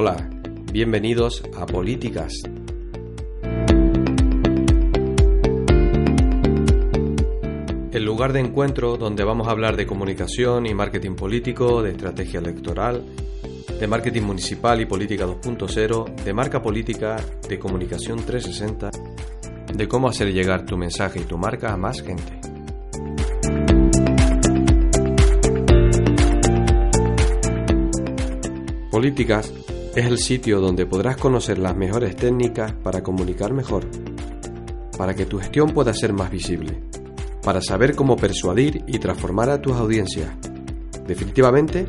Hola, bienvenidos a Políticas. El lugar de encuentro donde vamos a hablar de comunicación y marketing político, de estrategia electoral, de marketing municipal y política 2.0, de marca política, de comunicación 360, de cómo hacer llegar tu mensaje y tu marca a más gente. Políticas es el sitio donde podrás conocer las mejores técnicas para comunicar mejor, para que tu gestión pueda ser más visible, para saber cómo persuadir y transformar a tus audiencias, definitivamente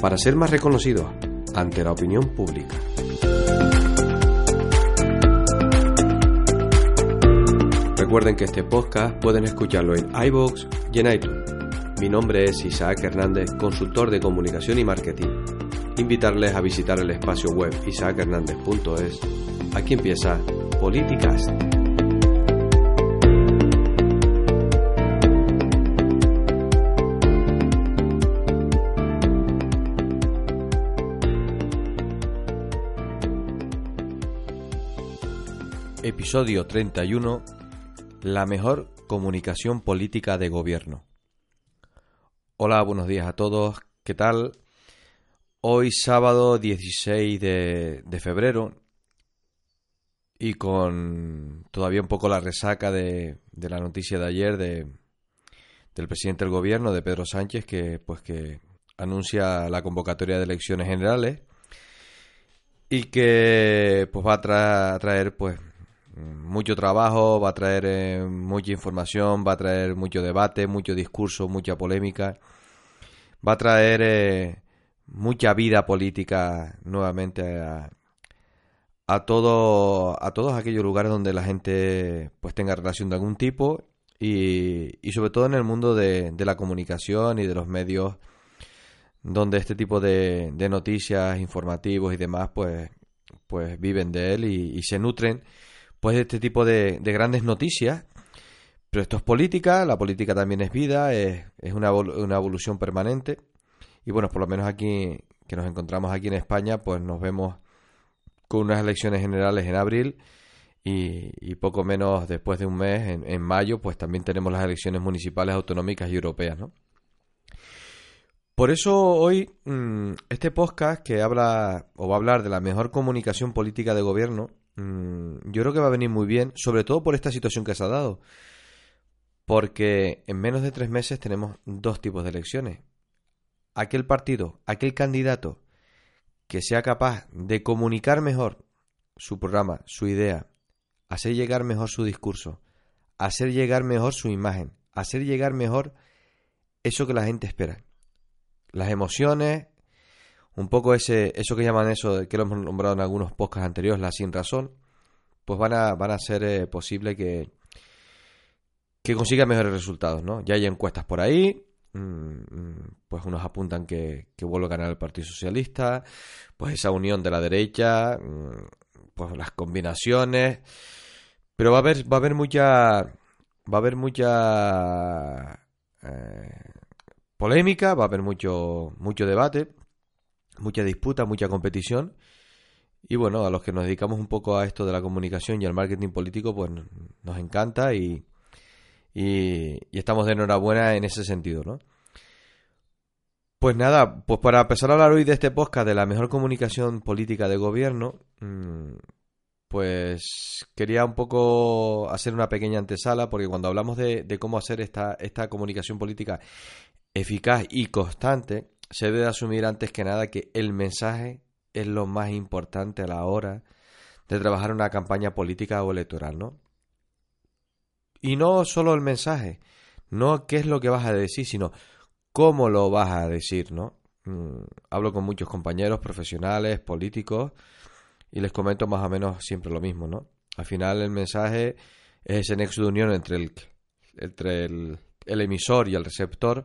para ser más reconocidos ante la opinión pública. Recuerden que este podcast pueden escucharlo en iVoox y en iTunes. Mi nombre es Isaac Hernández, consultor de comunicación y marketing. Invitarles a visitar el espacio web isaachernandez.es. Aquí empieza Políticas. Episodio 31. La mejor comunicación política de gobierno. Hola, buenos días a todos. ¿Qué tal? Hoy sábado 16 de, de febrero y con todavía un poco la resaca de, de la noticia de ayer de, del presidente del gobierno, de Pedro Sánchez, que pues que anuncia la convocatoria de elecciones generales y que pues va a, traer pues mucho trabajo, va a traer eh, mucha información, va a traer mucho debate, mucho discurso, mucha polémica, va a traer eh, mucha vida política nuevamente a, a, todo, a todos aquellos lugares donde la gente pues tenga relación de algún tipo y, y sobre todo en el mundo de, de, la comunicación y de los medios donde este tipo de, de noticias, informativos y demás pues, pues viven de él y, se nutren pues de este tipo de, de, grandes noticias. Pero esto es política, la política también es vida, es, es una, una evolución permanente. Y bueno, por lo menos aquí que nos encontramos aquí en España, pues nos vemos con unas elecciones generales en abril y, poco menos después de un mes, en, mayo, pues también tenemos las elecciones municipales, autonómicas y europeas, ¿no? Por eso hoy mmm, este podcast que habla o va a hablar de la mejor comunicación política de gobierno, mmm, yo creo que va a venir muy bien, sobre todo por esta situación que se ha dado. Porque en menos de tres meses tenemos dos tipos de elecciones aquel partido, aquel candidato que sea capaz de comunicar mejor su programa, su idea, hacer llegar mejor su discurso, hacer llegar mejor su imagen, hacer llegar mejor eso que la gente espera. Las emociones, un poco ese, eso que llaman eso, que lo hemos nombrado en algunos podcasts anteriores, la sin razón, pues van a, van a ser eh, posible que, que consiga mejores resultados, ¿no? Ya hay encuestas por ahí, pues unos apuntan que, que vuelve a ganar el Partido Socialista, pues esa unión de la derecha, pues las combinaciones, pero va a haber, va a haber mucha, va a haber mucha eh, polémica, va a haber mucho, mucho debate, mucha disputa, mucha competición. Y bueno, a los que nos dedicamos un poco a esto de la comunicación y al marketing político, pues nos encanta y, y, y, estamos de enhorabuena en ese sentido, ¿no? Pues nada, pues para empezar a hablar hoy de este podcast de la mejor comunicación política de gobierno, mmm, pues quería un poco hacer una pequeña antesala, porque cuando hablamos de, de cómo hacer esta, esta comunicación política eficaz y constante, se debe asumir antes que nada que el mensaje es lo más importante a la hora de trabajar una campaña política o electoral, ¿no? Y no solo el mensaje, no qué es lo que vas a decir, sino cómo lo vas a decir, ¿no? Mm, hablo con muchos compañeros profesionales, políticos, y les comento más o menos siempre lo mismo, ¿no? Al final el mensaje es ese nexo de unión entre el, entre el, emisor y el receptor,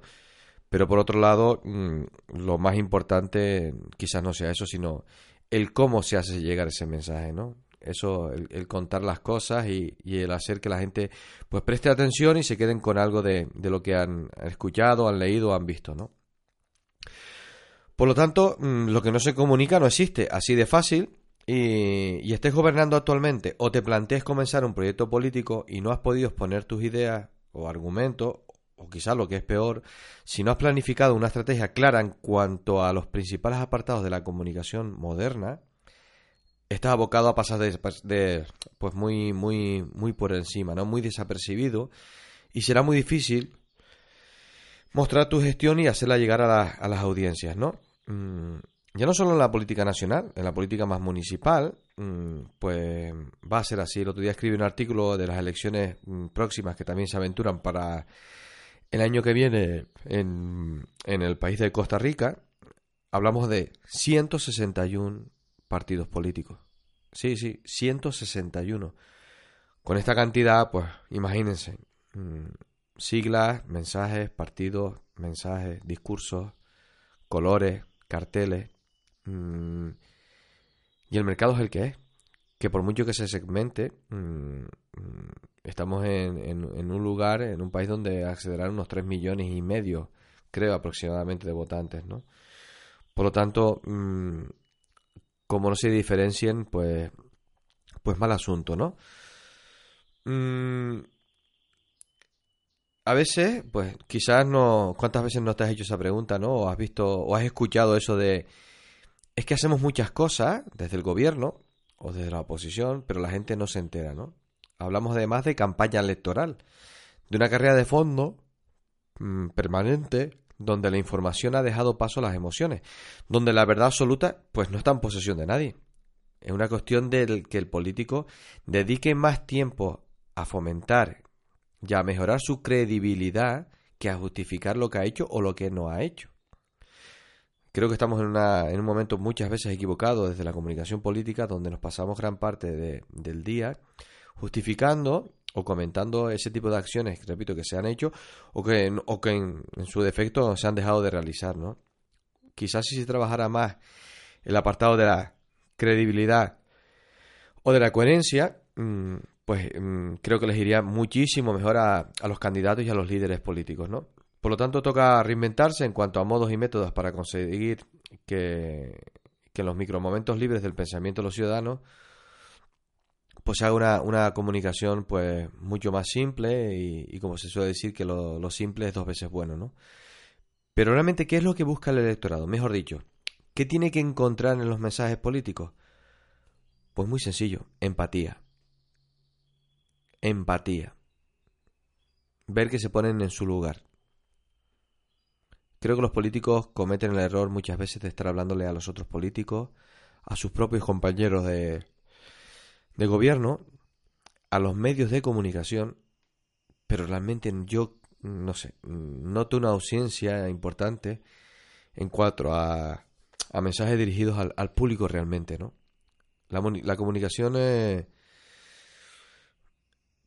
pero por otro lado, mm, lo más importante quizás no sea eso, sino el cómo se hace llegar ese mensaje, ¿no? Eso, el, contar las cosas y, el hacer que la gente pues preste atención y se queden con algo de, lo que han escuchado, han leído han visto, ¿no? Por lo tanto, mm, lo que no se comunica no existe, así de fácil, y, estés gobernando actualmente o te plantees comenzar un proyecto político y no has podido exponer tus ideas o argumentos, o quizás lo que es peor, si no has planificado una estrategia clara en cuanto a los principales apartados de la comunicación moderna, estás abocado a pasar de, pues muy muy muy por encima, no muy desapercibido y será muy difícil mostrar tu gestión y hacerla llegar a, a las audiencias, ¿no? Mm, ya no solo en la política nacional, en la política más municipal, mm, pues va a ser así. El otro día escribí un artículo de las elecciones mm, próximas que también se aventuran para el año que viene en, en el país de Costa Rica. Hablamos de 161 partidos políticos. Sí, sí, 161. Con esta cantidad, pues imagínense, mm, siglas, mensajes, partidos, mensajes, discursos, colores, carteles, Mm, y el mercado es el que es. Que por mucho que se segmente, mm, estamos en, en, un lugar, en un país donde accederán unos 3 millones y medio, creo, aproximadamente de votantes, ¿no? Por lo tanto, como no se diferencien, pues, pues mal asunto, ¿no? a veces, pues quizás no, ¿cuántas veces no te has hecho esa pregunta, no? O has visto, o has escuchado eso de es que hacemos muchas cosas desde el gobierno o desde la oposición, pero la gente no se entera, ¿no? Hablamos además de campaña electoral, de una carrera de fondo mm, permanente donde la información ha dejado paso a las emociones, donde la verdad absoluta pues no está en posesión de nadie. Es una cuestión de que el político dedique más tiempo a fomentar y a mejorar su credibilidad que a justificar lo que ha hecho o lo que no ha hecho. Creo que estamos en, una, en un momento muchas veces equivocado desde la comunicación política donde nos pasamos gran parte del día justificando o comentando ese tipo de acciones, repito, que se han hecho o que, o que en, su defecto se han dejado de realizar, ¿no? Quizás si se trabajara más el apartado de la credibilidad o de la coherencia, mm, pues mm, creo que les iría muchísimo mejor a, a los candidatos y a los líderes políticos, ¿no? Por lo tanto, toca reinventarse en cuanto a modos y métodos para conseguir que, que en los micromomentos libres del pensamiento de los ciudadanos pues se haga una, una comunicación pues mucho más simple y, como se suele decir que lo, lo, simple es dos veces bueno, ¿no? Pero realmente, ¿qué es lo que busca el electorado? Mejor dicho, ¿qué tiene que encontrar en los mensajes políticos? Pues muy sencillo, empatía. Empatía. Ver que se ponen en su lugar. Creo que los políticos cometen el error muchas veces de estar hablándole a los otros políticos, a sus propios compañeros de, de gobierno, a los medios de comunicación, pero realmente yo, no sé, noto una ausencia importante en cuanto a, a mensajes dirigidos al, al, público realmente, ¿no? La, la comunicación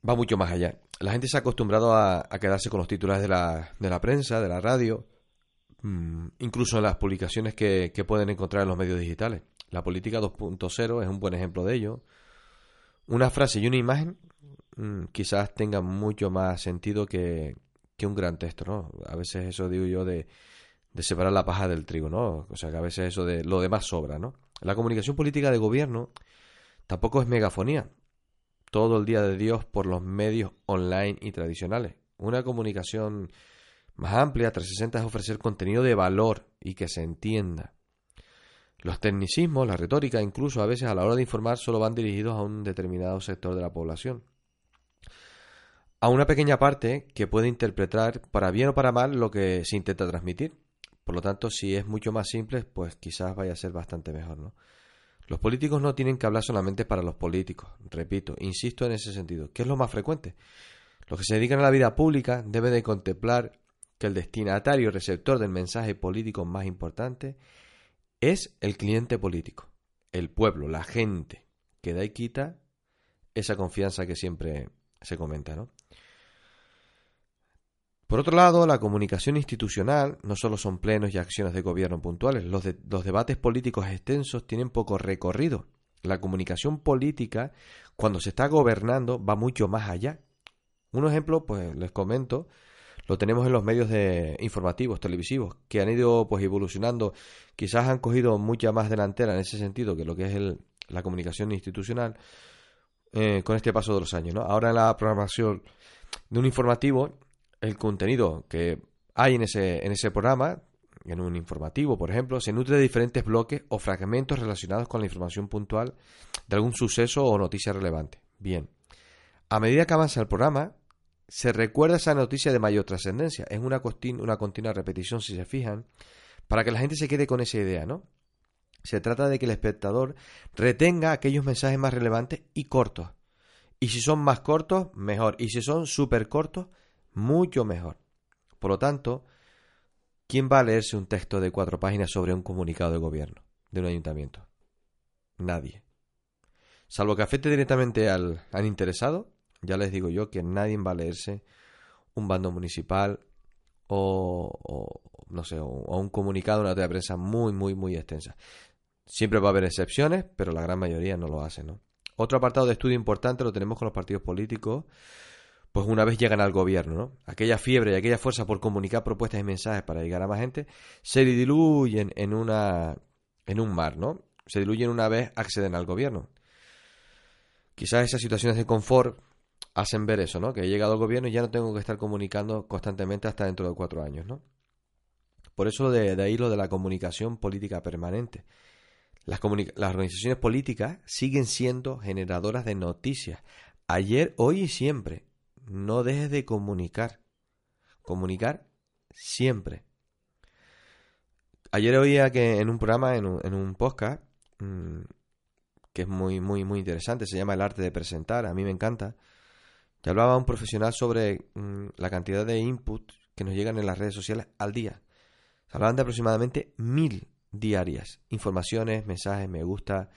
va mucho más allá. La gente se ha acostumbrado a, a quedarse con los titulares de la, de la prensa, de la radio, Mm, incluso en las publicaciones que, pueden encontrar en los medios digitales. La política 2.0 es un buen ejemplo de ello. Una frase y una imagen mm, quizás tengan mucho más sentido que, un gran texto, ¿no? A veces eso digo yo de, de separar la paja del trigo, ¿no? O sea que a veces eso de lo demás sobra, ¿no? La comunicación política de gobierno tampoco es megafonía. Todo el día de Dios por los medios online y tradicionales. Una comunicación más amplia, 360 es ofrecer contenido de valor y que se entienda. Los tecnicismos, la retórica, incluso a veces a la hora de informar, solo van dirigidos a un determinado sector de la población. A una pequeña parte que puede interpretar para bien o para mal lo que se intenta transmitir. Por lo tanto, si es mucho más simple, pues quizás vaya a ser bastante mejor, ¿no? Los políticos no tienen que hablar solamente para los políticos. Repito, insisto en ese sentido. ¿Qué es lo más frecuente? Los que se dedican a la vida pública deben de contemplar que el destinatario receptor del mensaje político más importante es el cliente político, el pueblo, la gente, que da y quita esa confianza que siempre se comenta, ¿no? Por otro lado, la comunicación institucional no solo son plenos y acciones de gobierno puntuales, los, los debates políticos extensos tienen poco recorrido. La comunicación política, cuando se está gobernando, va mucho más allá. Un ejemplo, pues les comento, lo tenemos en los medios de informativos, televisivos, que han ido pues evolucionando, quizás han cogido mucha más delantera en ese sentido que lo que es la comunicación institucional eh, con este paso de los años. ¿no? Ahora en la programación de un informativo el contenido que hay en ese, en ese programa, en un informativo, por ejemplo, se nutre de diferentes bloques o fragmentos relacionados con la información puntual de algún suceso o noticia relevante. Bien, a medida que avanza el programa, se recuerda esa noticia de mayor trascendencia. Es una, una continua repetición, si se fijan, para que la gente se quede con esa idea, ¿no? Se trata de que el espectador retenga aquellos mensajes más relevantes y cortos. Y si son más cortos, mejor. Y si son súper cortos, mucho mejor. Por lo tanto, ¿quién va a leerse un texto de cuatro páginas sobre un comunicado de gobierno de un ayuntamiento? Nadie. Salvo que afecte directamente al, interesado, ya les digo yo que nadie va a leerse un bando municipal o, no sé, o, un comunicado, una nota de prensa muy, muy, muy extensa. Siempre va a haber excepciones, pero la gran mayoría no lo hace, ¿no? Otro apartado de estudio importante lo tenemos con los partidos políticos pues una vez llegan al gobierno, ¿no? Aquella fiebre y aquella fuerza por comunicar propuestas y mensajes para llegar a más gente se diluyen en una en un mar, ¿no? Se diluyen una vez acceden al gobierno. Quizás esas situaciones de confort hacen ver eso, ¿no? Que he llegado al gobierno y ya no tengo que estar comunicando constantemente hasta dentro de cuatro años, ¿no? Por eso de, de ahí lo de la comunicación política permanente. Las, organizaciones políticas siguen siendo generadoras de noticias. Ayer, hoy y siempre no dejes de comunicar. Comunicar siempre. Ayer oía que en un programa, en un, en un podcast, mm, que es muy, muy, muy interesante, se llama El arte de presentar, a mí me encanta, que hablaba un profesional sobre mm, la cantidad de input que nos llegan en las redes sociales al día. Hablaban de aproximadamente mil diarias, informaciones, mensajes, me gusta,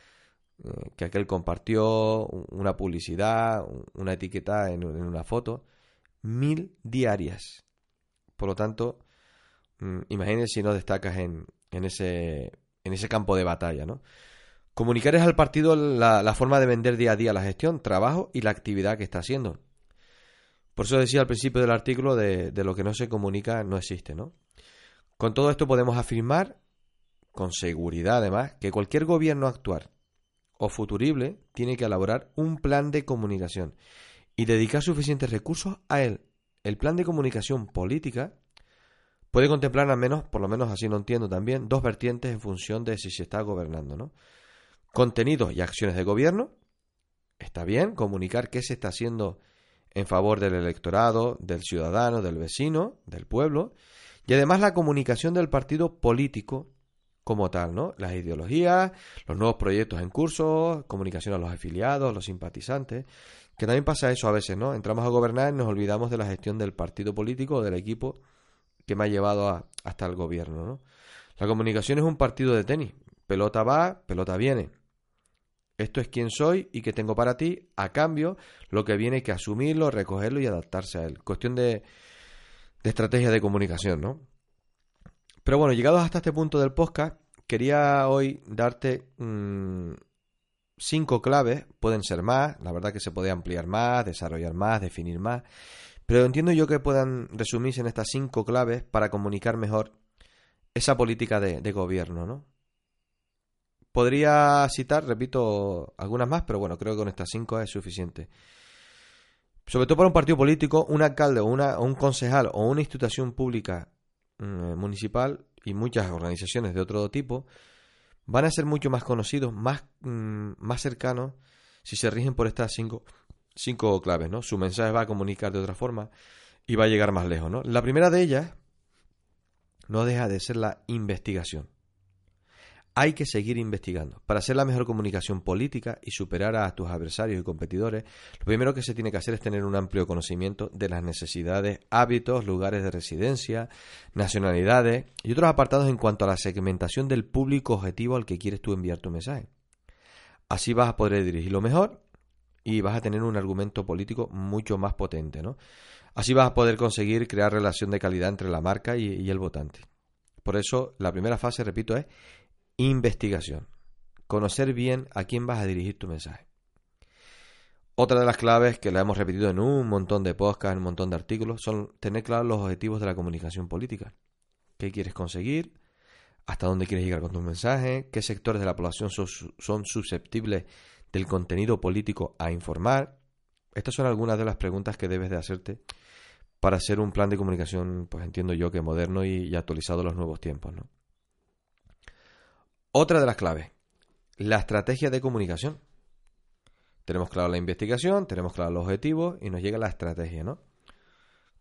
eh, que aquel compartió, una publicidad, una etiqueta en, una foto, mil diarias. Por lo tanto, mm, imagínense si no destacas en, en, ese, en ese campo de batalla, ¿no? Comunicar es al partido la, forma de vender día a día la gestión, trabajo y la actividad que está haciendo. Por eso decía al principio del artículo de, lo que no se comunica no existe, ¿no? Con todo esto podemos afirmar, con seguridad además, que cualquier gobierno actuar o futurible tiene que elaborar un plan de comunicación y dedicar suficientes recursos a él. El plan de comunicación política puede contemplar al menos, por lo menos así lo entiendo también, dos vertientes en función de si se está gobernando, ¿no? Contenidos y acciones de gobierno. Está bien comunicar qué se está haciendo en favor del electorado, del ciudadano, del vecino, del pueblo, y además la comunicación del partido político como tal, ¿no? Las ideologías, los nuevos proyectos en curso, comunicación a los afiliados, los simpatizantes, que también pasa eso a veces, ¿no? Entramos a gobernar y nos olvidamos de la gestión del partido político o del equipo que me ha llevado hasta el gobierno, ¿no? La comunicación es un partido de tenis, pelota va, pelota viene. Esto es quién soy y qué tengo para ti, a cambio, lo que viene que asumirlo, recogerlo y adaptarse a él. Cuestión de, de estrategia de comunicación, ¿no? Pero bueno, llegados hasta este punto del podcast, quería hoy darte mm, cinco claves, pueden ser más, la verdad que se puede ampliar más, desarrollar más, definir más, pero entiendo yo que puedan resumirse en estas cinco claves para comunicar mejor esa política de, de gobierno, ¿no? Podría citar, repito, algunas más, pero bueno, creo que con estas cinco es suficiente. Sobre todo para un partido político, un alcalde o, una, un concejal o una institución pública Mm, eh, municipal y muchas organizaciones de otro tipo van a ser mucho más conocidos, más, mm, más cercanos, si se rigen por estas cinco, cinco claves, ¿no? Su mensaje va a comunicar de otra forma y va a llegar más lejos, ¿no? La primera de ellas no deja de ser la investigación. Hay que seguir investigando. Para hacer la mejor comunicación política y superar a tus adversarios y competidores, lo primero que se tiene que hacer es tener un amplio conocimiento de las necesidades, hábitos, lugares de residencia, nacionalidades y otros apartados en cuanto a la segmentación del público objetivo al que quieres tú enviar tu mensaje. Así vas a poder dirigirlo mejor y vas a tener un argumento político mucho más potente, ¿no? Así vas a poder conseguir crear relación de calidad entre la marca y, y el votante. Por eso, la primera fase, repito, es Investigación. Conocer bien a quién vas a dirigir tu mensaje. Otra de las claves que la hemos repetido en un montón de podcasts, en un montón de artículos, son tener claros los objetivos de la comunicación política. ¿Qué quieres conseguir? ¿Hasta dónde quieres llegar con tu mensaje? ¿Qué sectores de la población son, susceptibles del contenido político a informar? Estas son algunas de las preguntas que debes de hacerte para hacer un plan de comunicación, pues entiendo yo que moderno y, actualizado a los nuevos tiempos, ¿no? Otra de las claves, la estrategia de comunicación. Tenemos claro la investigación, tenemos claro los objetivos y nos llega la estrategia, ¿no?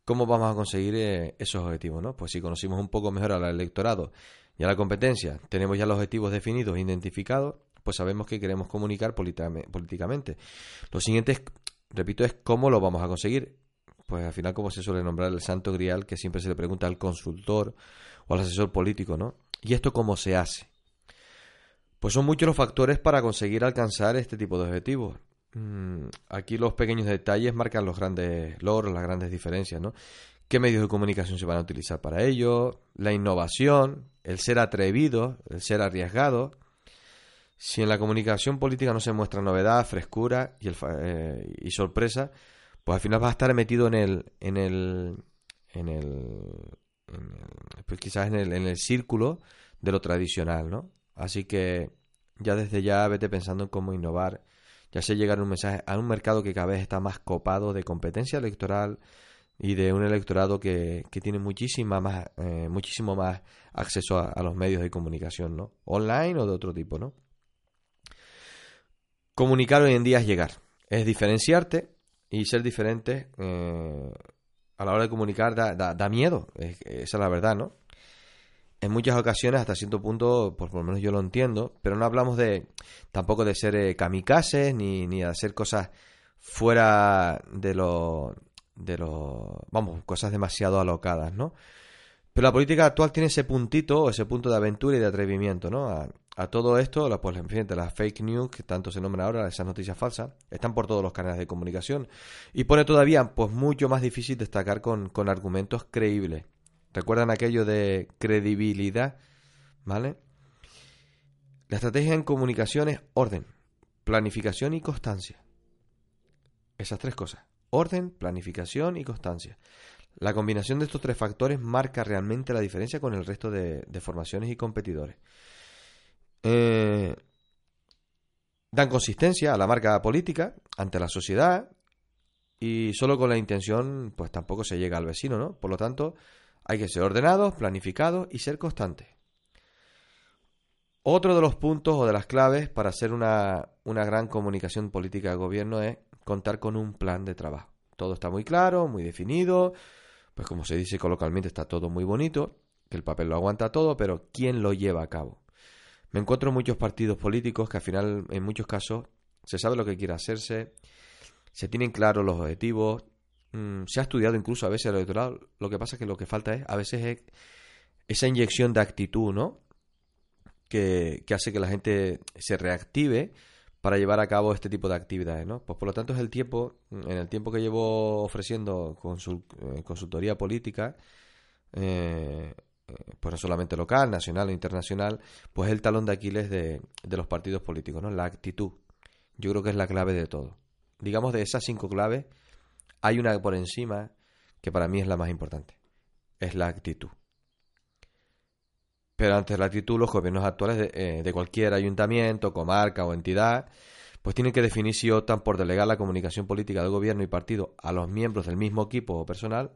¿Cómo vamos a conseguir eh, esos objetivos, no? Pues si conocimos un poco mejor al electorado y a la competencia, tenemos ya los objetivos definidos, e identificados, pues sabemos que queremos comunicar políticamente. Lo siguiente, repito, es cómo lo vamos a conseguir. Pues al final, como se suele nombrar el santo grial, que siempre se le pregunta al consultor o al asesor político, ¿no? ¿Y esto cómo se hace? Pues son muchos los factores para conseguir alcanzar este tipo de objetivos. Mm, aquí los pequeños detalles marcan los grandes logros, las grandes diferencias, ¿no? ¿Qué medios de comunicación se van a utilizar para ello? La innovación, el ser atrevido, el ser arriesgado. Si en la comunicación política no se muestra novedad, frescura y, eh, sorpresa, pues al final vas a estar metido en el, en el, en el, pues quizás en el, en el círculo de lo tradicional, ¿no? Así que ya desde ya vete pensando en cómo innovar, ya sé llegar un mensaje a un mercado que cada vez está más copado de competencia electoral y de un electorado que, que tiene muchísima más, eh, muchísimo más acceso a, los medios de comunicación, ¿no? Online o de otro tipo, ¿no? Comunicar hoy en día es llegar, es diferenciarte y ser diferente eh, a la hora de comunicar da, da, miedo, esa es la verdad, ¿no? En muchas ocasiones, hasta cierto punto, por lo menos yo lo entiendo, pero no hablamos de tampoco de ser eh, kamikazes ni, ni de hacer cosas fuera de lo, de lo, vamos, cosas demasiado alocadas, ¿no? Pero la política actual tiene ese puntito, ese punto de aventura y de atrevimiento, ¿no? A, todo esto, la, pues, fíjate, las fake news, que tanto se nombra ahora, esas noticias falsas, están por todos los canales de comunicación y pone todavía, pues, mucho más difícil destacar con, con argumentos creíbles. ¿Recuerdan aquello de credibilidad? ¿Vale? La estrategia en comunicación es orden, planificación y constancia. Esas tres cosas. Orden, planificación y constancia. La combinación de estos tres factores marca realmente la diferencia con el resto de, formaciones y competidores. Eh, dan consistencia a la marca política ante la sociedad y solo con la intención pues tampoco se llega al vecino, ¿no? Por lo tanto, hay que ser ordenados, planificados y ser constantes. Otro de los puntos o de las claves para hacer una, una gran comunicación política de gobierno es contar con un plan de trabajo. Todo está muy claro, muy definido, pues como se dice coloquialmente está todo muy bonito, que el papel lo aguanta todo, pero ¿quién lo lleva a cabo? Me encuentro en muchos partidos políticos que al final, en muchos casos, se sabe lo que quiere hacerse, se tienen claros los objetivos, Mm, se ha estudiado incluso a veces el electorado. Lo que pasa es que lo que falta es, a veces, es esa inyección de actitud, ¿no? Que, hace que la gente se reactive para llevar a cabo este tipo de actividades, ¿no? Pues por lo tanto es el tiempo, en el tiempo que llevo ofreciendo eh, consultoría política, eh, eh, pues no solamente local, nacional o internacional, pues el talón de Aquiles de, de los partidos políticos, ¿no? La actitud. Yo creo que es la clave de todo. Digamos de esas cinco claves, hay una por encima que para mí es la más importante. Es la actitud. Pero antes de la actitud, los gobiernos actuales de, eh, de, cualquier ayuntamiento, comarca o entidad, pues tienen que definir si optan por delegar la comunicación política del gobierno y partido a los miembros del mismo equipo o personal,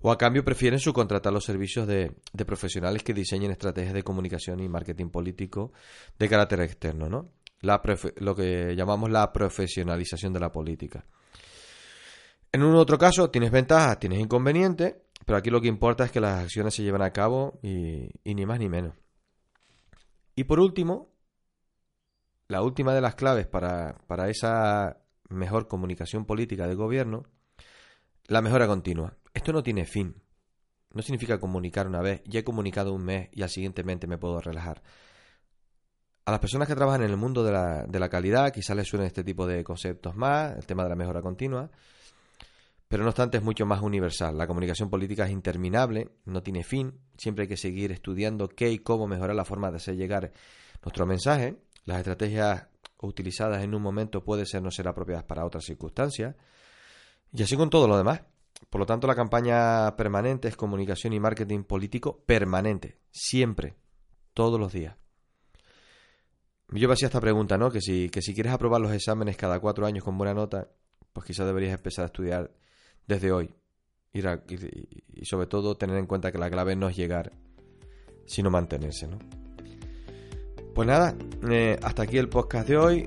o a cambio prefieren subcontratar los servicios de, profesionales que diseñen estrategias de comunicación y marketing político de carácter externo, ¿no? Lo que llamamos la profesionalización de la política. En un otro caso tienes ventajas, tienes inconvenientes, pero aquí lo que importa es que las acciones se lleven a cabo y, ni más ni menos. Y por último, la última de las claves para, para esa mejor comunicación política del gobierno, la mejora continua. Esto no tiene fin. No significa comunicar una vez, ya he comunicado un mes y al siguiente mes me puedo relajar. A las personas que trabajan en el mundo de la, de la calidad quizás les suenen este tipo de conceptos más, el tema de la mejora continua, pero no obstante es mucho más universal. La comunicación política es interminable, no tiene fin, siempre hay que seguir estudiando qué y cómo mejorar la forma de hacer llegar nuestro mensaje. Las estrategias utilizadas en un momento pueden ser no ser apropiadas para otras circunstancias. Y así con todo lo demás. Por lo tanto, la campaña permanente es comunicación y marketing político permanente, siempre, todos los días. Yo me hacía esta pregunta, ¿no? Que si, que si quieres aprobar los exámenes cada cuatro años con buena nota, pues quizás deberías empezar a estudiar desde hoy. Y, sobre todo tener en cuenta que la clave no es llegar, sino mantenerse, ¿no? Pues nada, eh, hasta aquí el podcast de hoy.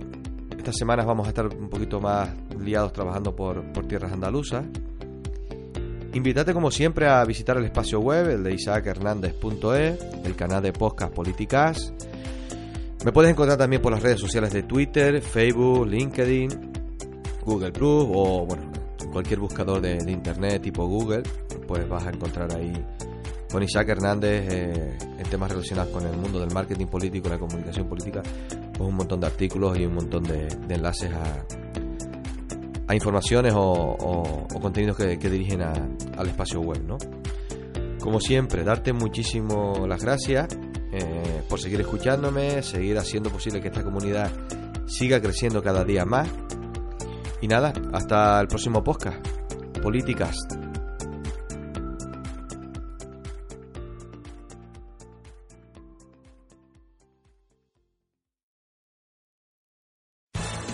Estas semanas vamos a estar un poquito más liados trabajando por, por tierras andaluzas. Invítate como siempre a visitar el espacio web, el de isaachernández.es, el canal de podcast Políticas. Me puedes encontrar también por las redes sociales de Twitter, Facebook, LinkedIn, Google Plus o bueno, cualquier buscador de, internet tipo Google, pues vas a encontrar ahí con Isaac Hernández eh, en temas relacionados con el mundo del marketing político, la comunicación política, pues un montón de artículos y un montón de enlaces a, a informaciones o, contenidos que, dirigen al espacio web, ¿no? Como siempre, darte muchísimo las gracias eh, por seguir escuchándome, seguir haciendo posible que esta comunidad siga creciendo cada día más. Y nada, hasta el próximo podcast. Políticas.